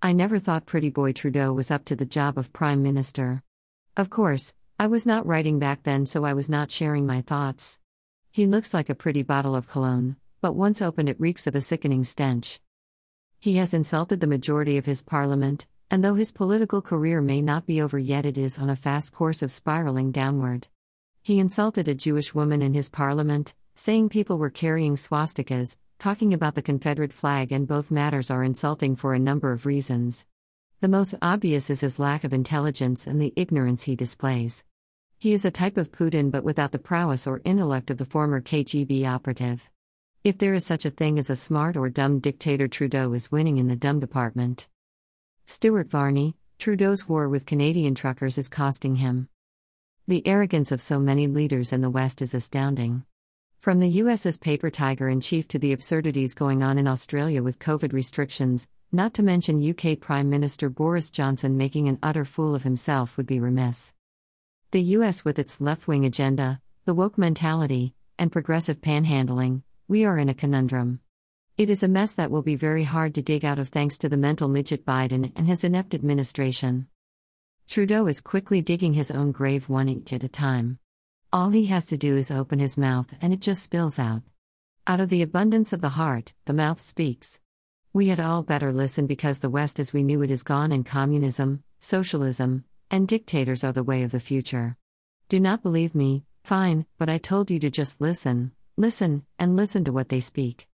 I never thought Pretty Boy Trudeau was up to the job of Prime Minister. Of course, I was not writing back then, so I was not sharing my thoughts. He looks like a pretty bottle of cologne, but once opened, it reeks of a sickening stench. He has insulted the majority of his parliament, and though his political career may not be over yet, it is on a fast course of spiraling downward. He insulted a Jewish woman in his parliament, saying people were carrying swastikas, talking about the Confederate flag, and both matters are insulting for a number of reasons. The most obvious is his lack of intelligence and the ignorance he displays. He is a type of Putin but without the prowess or intellect of the former KGB operative. If there is such a thing as a smart or dumb dictator, Trudeau is winning in the dumb department. Stuart Varney, Trudeau's war with Canadian truckers is costing him. The arrogance of so many leaders in the West is astounding. From the US's paper tiger in chief to the absurdities going on in Australia with COVID restrictions, not to mention UK Prime Minister Boris Johnson making an utter fool of himself would be remiss. The US with its left wing agenda, the woke mentality, and progressive panhandling, we are in a conundrum. It is a mess that will be very hard to dig out of thanks to the mental midget Biden and his inept administration. Trudeau is quickly digging his own grave one inch at a time. All he has to do is open his mouth and it just spills out. Out of the abundance of the heart, the mouth speaks. We had all better listen because the West as we knew it is gone and communism, socialism, and dictators are the way of the future. Do not believe me, fine, but I told you to just listen, listen, and listen to what they speak.